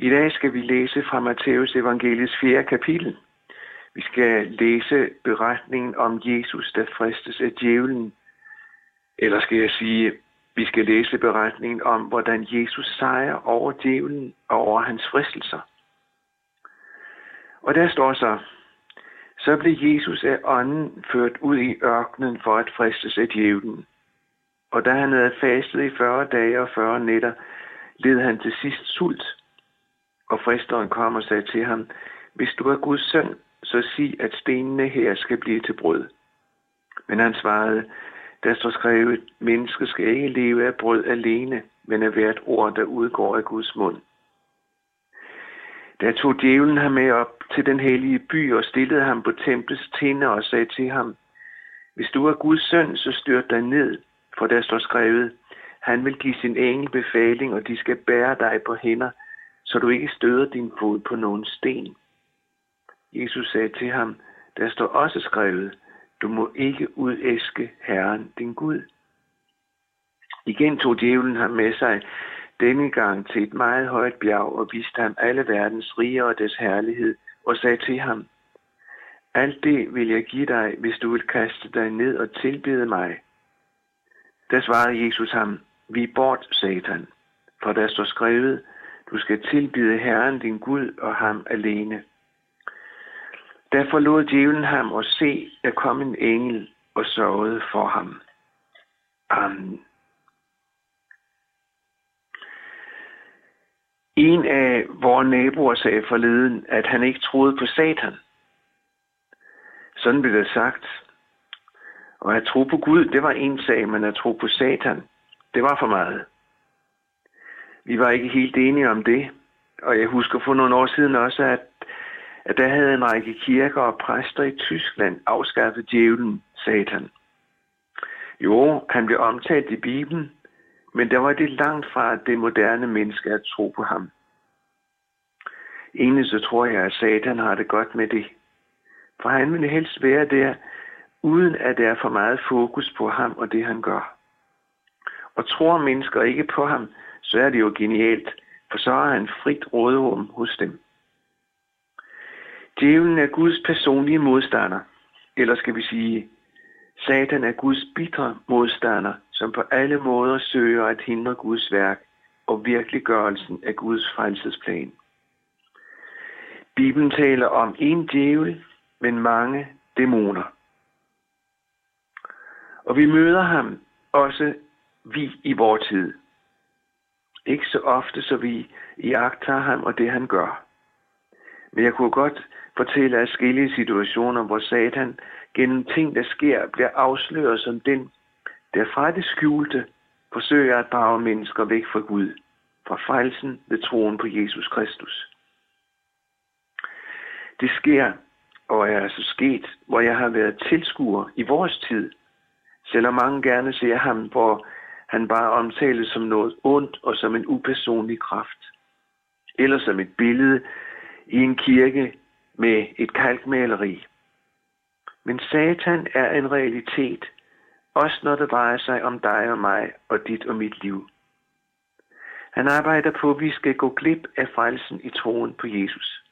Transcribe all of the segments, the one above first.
I dag skal vi læse fra Matteus evangeliets 4. kapitel. Vi skal læse beretningen om Jesus, der fristes af djævlen. Eller skal jeg sige, vi skal læse beretningen om, hvordan Jesus sejrer over djævlen og over hans fristelser. Og der står så, så blev Jesus af ånden ført ud i ørkenen for at fristes af djævlen. Og da han havde fastet i 40 dage og 40 nætter, led han til sidst sult. Og fristeren kom og sagde til ham, hvis du er Guds søn, så sig, at stenene her skal blive til brød. Men han svarede, der står skrevet, mennesket skal ikke leve af brød alene, men af hvert ord, der udgår af Guds mund. Der tog djævlen ham med op til den hellige by og stillede ham på templets tinde og sagde til ham, hvis du er Guds søn, så styrt dig ned, for der står skrevet, han vil give sin engel befaling, og de skal bære dig på hænder, så du ikke støder din fod på nogen sten. Jesus sagde til ham, der står også skrevet, du må ikke udæske Herren din Gud. Igen tog djævlen ham med sig, denne gang til et meget højt bjerg og viste ham alle verdens riger og deres herlighed, og sagde til ham, alt det vil jeg give dig, hvis du vil kaste dig ned og tilbede mig. Der svarede Jesus ham, vi bort, Satan, for der står skrevet, du skal tilbide Herren din Gud og ham alene. Der forlod djævlen ham og se, der kom en engel og sørgede for ham. Amen. En af vores naboer sagde forleden, at han ikke troede på Satan. Sådan blev det sagt. Og at tro på Gud, det var en sag, men at tro på Satan, det var for meget. Vi var ikke helt enige om det. Og jeg husker for nogle år siden også, at, at der havde en række kirker og præster i Tyskland afskaffet djævlen, Satan. Jo, han blev omtalt i Bibelen, men der var det langt fra det moderne menneske at tro på ham. Egentlig så tror jeg, at Satan har det godt med det. For han vil helst være der, uden at der er for meget fokus på ham og det, han gør. Og tror mennesker ikke på ham, så er det jo genialt, for så har han frit råderum hos dem. Djævlen er Guds personlige modstander, eller skal vi sige, Satan er Guds bitre modstander, som på alle måder søger at hindre Guds værk og virkeliggørelsen af Guds frelsesplan. Bibelen taler om en djævel, men mange dæmoner. Og vi møder ham også vi i vores tid. Ikke så ofte, så vi iagtager ham og det, han gør. Men jeg kunne godt fortælle af skille situationer, hvor Satan gennem ting, der sker, bliver afsløret som den, der fra det skjulte forsøger at drage mennesker væk fra Gud, fra frelsen ved troen på Jesus Kristus. Det sker, og er altså sket, hvor jeg har været tilskuer i vores tid, selvom mange gerne ser ham, hvor han bare omtales som noget ondt og som en upersonlig kraft. Eller som et billede i en kirke med et kalkmaleri. Men Satan er en realitet, også når det drejer sig om dig og mig og dit og mit liv. Han arbejder på, at vi skal gå glip af frelsen i troen på Jesus.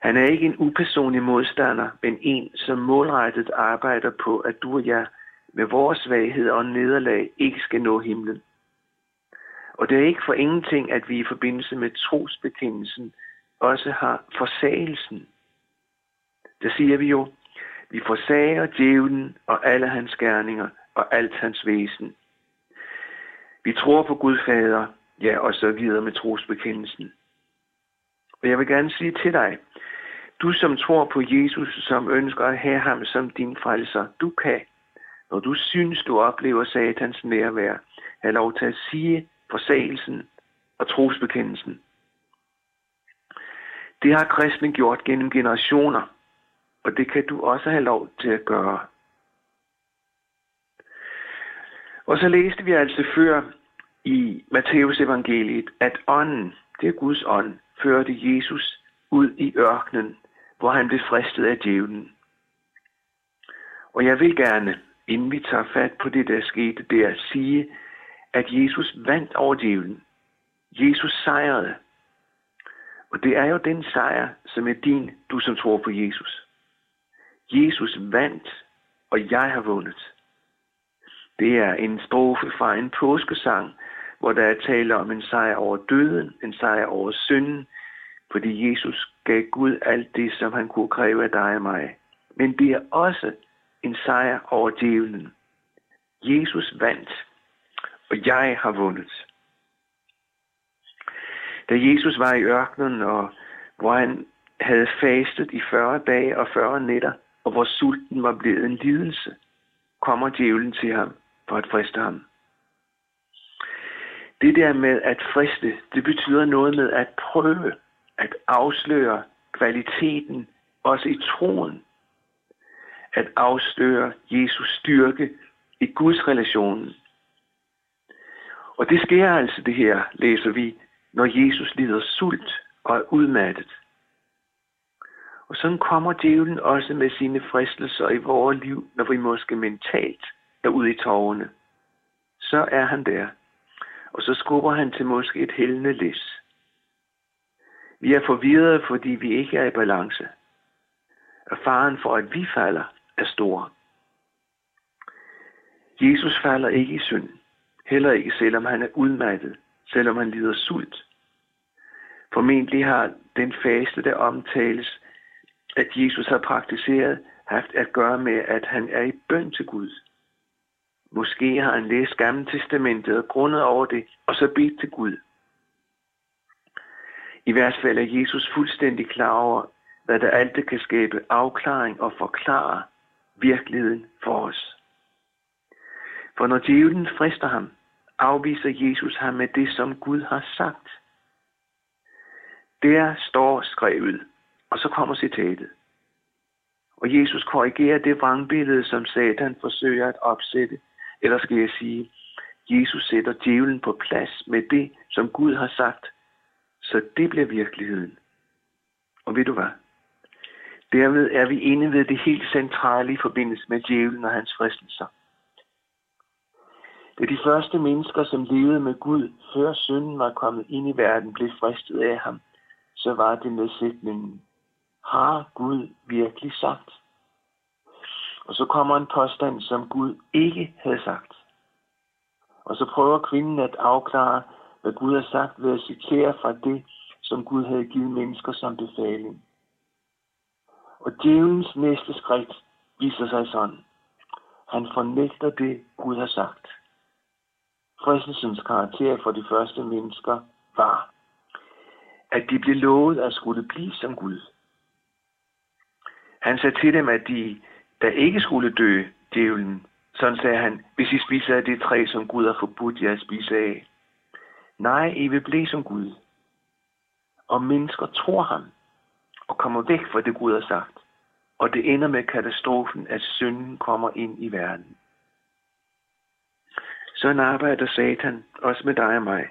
Han er ikke en upersonlig modstander, men en, som målrettet arbejder på, at du og jeg med vores svaghed og nederlag ikke skal nå himlen. Og det er ikke for ingenting, at vi i forbindelse med trosbekendelsen også har forsagelsen. Der siger vi jo, vi forsager djævlen og alle hans gerninger og alt hans væsen. Vi tror på Gud Fader, ja, og så videre med trosbekendelsen. Og jeg vil gerne sige til dig, du som tror på Jesus, som ønsker at have ham som din frelser, du kan, når du synes, du oplever satans nærvær, have lov til at sige forsagelsen og trosbekendelsen. Det har kristne gjort gennem generationer, og det kan du også have lov til at gøre. Og så læste vi altså før i Matteus evangeliet, at ånden, det er Guds ånd, førte Jesus ud i ørkenen, hvor han blev fristet af djævlen. Og jeg vil gerne, inden vi tager fat på det, der skete der, sige, at Jesus vandt over djævlen. Jesus sejrede. Og det er jo den sejr, som er din, du som tror på Jesus. Jesus vandt, og jeg har vundet. Det er en strofe fra en påskesang, hvor der er tale om en sejr over døden, en sejr over synden, fordi Jesus gav Gud alt det, som han kunne kræve af dig og mig. Men det er også en sejr over djævlen. Jesus vandt, og jeg har vundet. Da Jesus var i ørkenen, og hvor han havde fastet i 40 dage og 40 nætter, og hvor sulten var blevet en lidelse, kommer djævlen til ham for at friste ham. Det der med at friste, det betyder noget med at prøve, at afsløre kvaliteten, også i troen. At afstøre Jesus styrke i Guds relationen. Og det sker altså det her, læser vi, når Jesus lider sult og er udmattet. Og sådan kommer djævlen også med sine fristelser i vores liv, når vi måske mentalt er ude i tårerne. Så er han der. Og så skubber han til måske et hældende læs. Vi er forvirrede, fordi vi ikke er i balance. Og faren for, at vi falder, er stor. Jesus falder ikke i synd. Heller ikke selvom han er udmattet, selvom han lider sult. Formentlig har den faste, der omtales, at Jesus har praktiseret, haft at gøre med, at han er i bøn til Gud. Måske har han læst Gamle Testamentet og grundet over det, og så bedt til Gud. I hvert fald er Jesus fuldstændig klar over, hvad der altid kan skabe afklaring og forklare virkeligheden for os. For når djævlen frister ham, afviser Jesus ham med det, som Gud har sagt. Der står skrevet, og så kommer citatet. Og Jesus korrigerer det vrangbillede, som Satan forsøger at opsætte. Eller skal jeg sige, Jesus sætter djævlen på plads med det, som Gud har sagt. Så det bliver virkeligheden. Og ved du hvad? Derved er vi inde ved det helt centrale i forbindelse med djævlen og hans fristelser. Da de første mennesker, som levede med Gud, før synden var kommet ind i verden, blev fristet af ham, så var det med sætningen, har Gud virkelig sagt? Og så kommer en påstand, som Gud ikke havde sagt. Og så prøver kvinden at afklare, hvad Gud har sagt ved at citere fra det, som Gud havde givet mennesker som befaling. Og djævelens næste skridt viser sig sådan. Han fornægter det, Gud har sagt. Fristelsens karakter for de første mennesker var, at de blev lovet at skulle blive som Gud. Han sagde til dem, at de, der ikke skulle dø, djævlen, sådan sagde han, hvis I spiser af det træ, som Gud har forbudt jer at spise af. Nej, I vil blive som Gud. Og mennesker tror ham og kommer væk fra det, Gud har sagt. Og det ender med katastrofen, at synden kommer ind i verden. Sådan arbejder Satan også med dig og mig.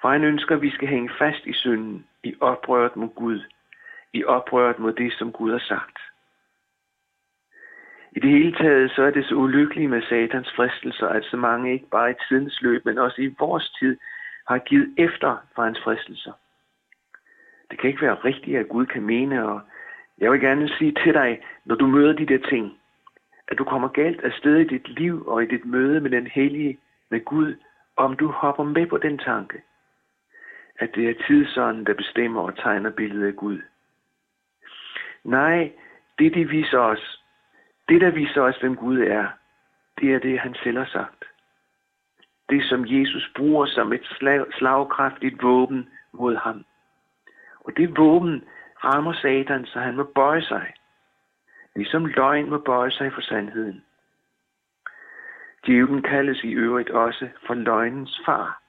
For han ønsker, at vi skal hænge fast i synden, i oprøret mod Gud, i oprøret mod det, som Gud har sagt. I det hele taget så er det så ulykkeligt med satans fristelser, at så mange ikke bare i tidens løb, men også i vores tid har givet efter for hans fristelser. Det kan ikke være rigtigt, at Gud kan mene, og jeg vil gerne sige til dig, når du møder de der ting, at du kommer galt afsted i dit liv og i dit møde med den hellige, med Gud, om du hopper med på den tanke, at det er tidsånden, der bestemmer og tegner billedet af Gud. Nej, det de viser os, det der viser os, hvem Gud er, det er det, han selv har sagt. Det, som Jesus bruger som et slagkraftigt våben mod ham. Og det våben rammer Satan, så han må bøje sig. Ligesom løgn må bøje sig for sandheden. Djævlen kaldes i øvrigt også for løgnens far.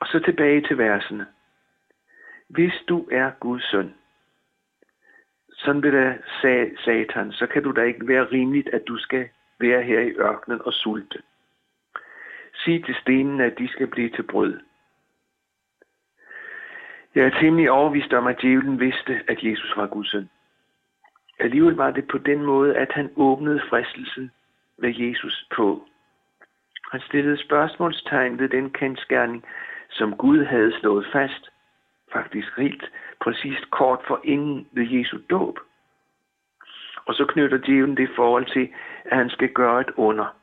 Og så tilbage til versene. Hvis du er Guds søn, sådan vil der sag, Satan, så kan du da ikke være rimeligt, at du skal være her i ørkenen og sulte. Sig til stenene, at de skal blive til brød. Jeg er temmelig overvist om, at djævlen vidste, at Jesus var Guds søn. Alligevel var det på den måde, at han åbnede fristelsen med Jesus på. Han stillede spørgsmålstegn ved den kendskærning, som Gud havde slået fast, faktisk helt præcist kort for inden ved Jesu dåb. Og så knytter djævlen det forhold til, at han skal gøre et under.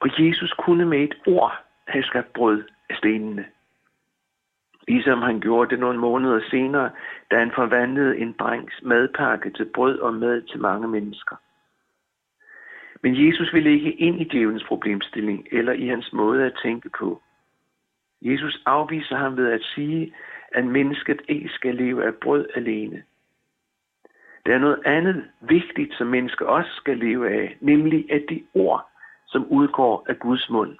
Og Jesus kunne med et ord have skabt brød af stenene. Ligesom han gjorde det nogle måneder senere, da han forvandlede en drengs madpakke til brød og mad til mange mennesker. Men Jesus ville ikke ind i djævelens problemstilling eller i hans måde at tænke på. Jesus afviser ham ved at sige, at mennesket ikke skal leve af brød alene. Der er noget andet vigtigt, som mennesker også skal leve af, nemlig af de ord, som udgår af Guds mund.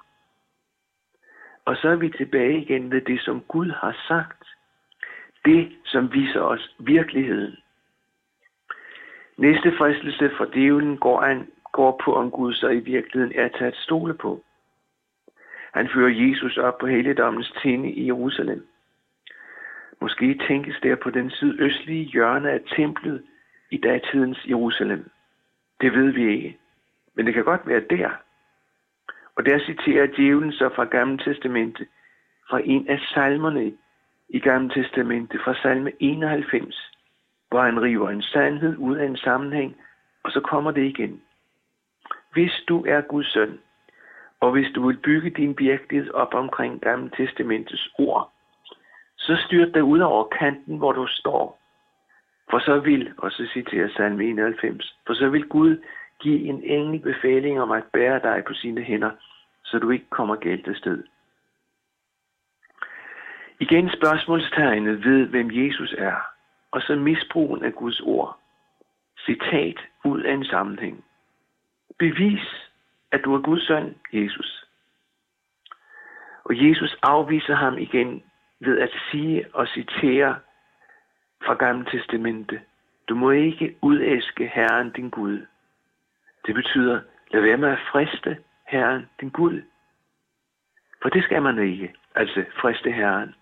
Og så er vi tilbage igen ved det, som Gud har sagt. Det, som viser os virkeligheden. Næste fristelse for djævlen går, an, går på, om Gud så i virkeligheden er til at stole på. Han fører Jesus op på helligdommens tinde i Jerusalem. Måske tænkes der på den sydøstlige hjørne af templet i datidens Jerusalem. Det ved vi ikke, men det kan godt være der. Og der citerer djævlen så fra Gamle Testamente, fra en af salmerne i Gamle Testamente, fra salme 91, hvor han river en sandhed ud af en sammenhæng, og så kommer det igen. Hvis du er Guds søn, og hvis du vil bygge din virkelighed op omkring Gamle Testamentets ord, så styrt dig ud over kanten, hvor du står. For så vil, og så citerer salme 91, for så vil Gud give en engel befaling om at bære dig på sine hænder, så du ikke kommer galt af sted. Igen spørgsmålstegnet ved, hvem Jesus er, og så misbrugen af Guds ord. Citat ud af en sammenhæng. Bevis, at du er Guds søn, Jesus. Og Jesus afviser ham igen ved at sige og citere fra Gamle Testamente. Du må ikke udæske Herren din Gud. Det betyder, lad være med at friste Herren din Gud. For det skal man ikke, altså friste Herren.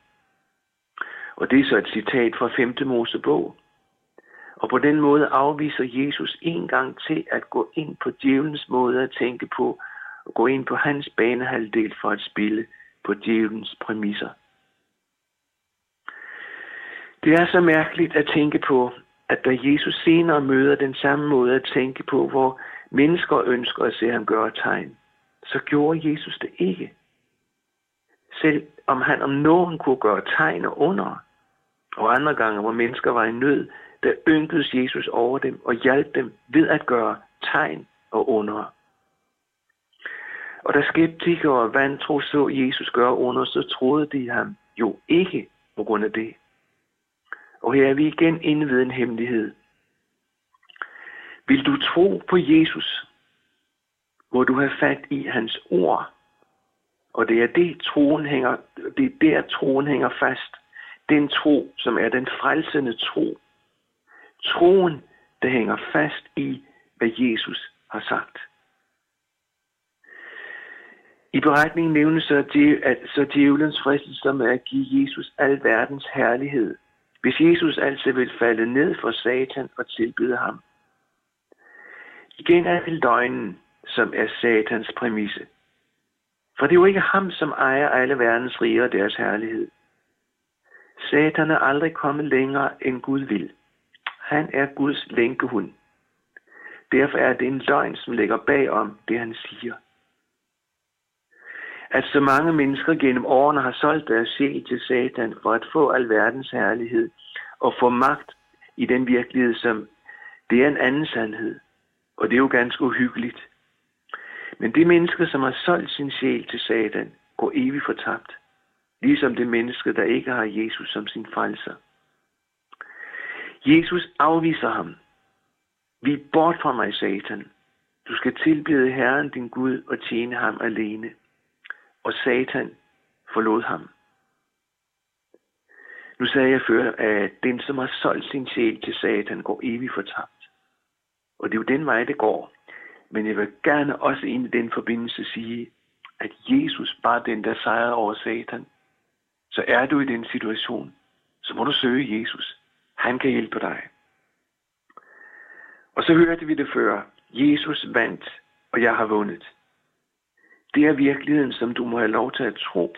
Og det er så et citat fra 5. Mosebog. Og på den måde afviser Jesus en gang til at gå ind på djævelens måde at tænke på, og gå ind på hans banehalvdel for at spille på djævelens præmisser. Det er så mærkeligt at tænke på, at da Jesus senere møder den samme måde at tænke på, hvor mennesker ønsker at se ham gøre tegn, så gjorde Jesus det ikke. Selv om han om nogen kunne gøre tegn og under, og andre gange, hvor mennesker var i nød, der ynkedes Jesus over dem og hjalp dem ved at gøre tegn og under. Og da skeptikere og vantro så Jesus gøre under, så troede de ham jo ikke på grund af det. Og her er vi igen inde ved en hemmelighed. Vil du tro på Jesus, hvor du har fat i hans ord, og det er det, troen hænger, det er der, troen hænger fast. Den tro, som er den frelsende tro. Troen, der hænger fast i, hvad Jesus har sagt. I beretningen nævnes så, at så djævelens fristelser med at give Jesus al verdens herlighed, hvis Jesus altså vil falde ned for Satan og tilbyde ham. Igen er det løgnen, som er Satans præmisse. For det er jo ikke ham, som ejer alle verdens riger og deres herlighed. Satan er aldrig kommet længere, end Gud vil. Han er Guds lænkehund. Derfor er det en løgn, som ligger bagom det, han siger. At så mange mennesker gennem årene har solgt deres sjæl til Satan for at få alverdens herlighed og få magt i den virkelighed, som det er en anden sandhed. Og det er jo ganske uhyggeligt. Men de menneske, som har solgt sin sjæl til Satan, går evigt fortabt. Ligesom det menneske, der ikke har Jesus som sin frelser. Jesus afviser ham. Vi bort fra mig, Satan. Du skal tilbede Herren din Gud og tjene ham alene. Og Satan forlod ham. Nu sagde jeg før, at den, som har solgt sin sjæl til Satan, går evigt fortabt. Og det er jo den vej, det går. Men jeg vil gerne også ind i den forbindelse sige, at Jesus bare den, der sejrede over Satan. Så er du i den situation, så må du søge Jesus. Han kan hjælpe dig. Og så hørte vi det før. Jesus vandt, og jeg har vundet. Det er virkeligheden, som du må have lov til at tro.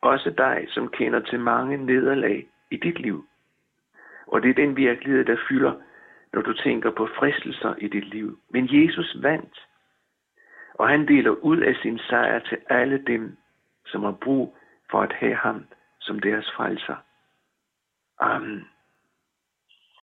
Også dig, som kender til mange nederlag i dit liv. Og det er den virkelighed, der fylder, når du tænker på fristelser i dit liv. Men Jesus vandt, og han deler ud af sin sejr til alle dem, som har brug for at have ham som deres frelser. Amen.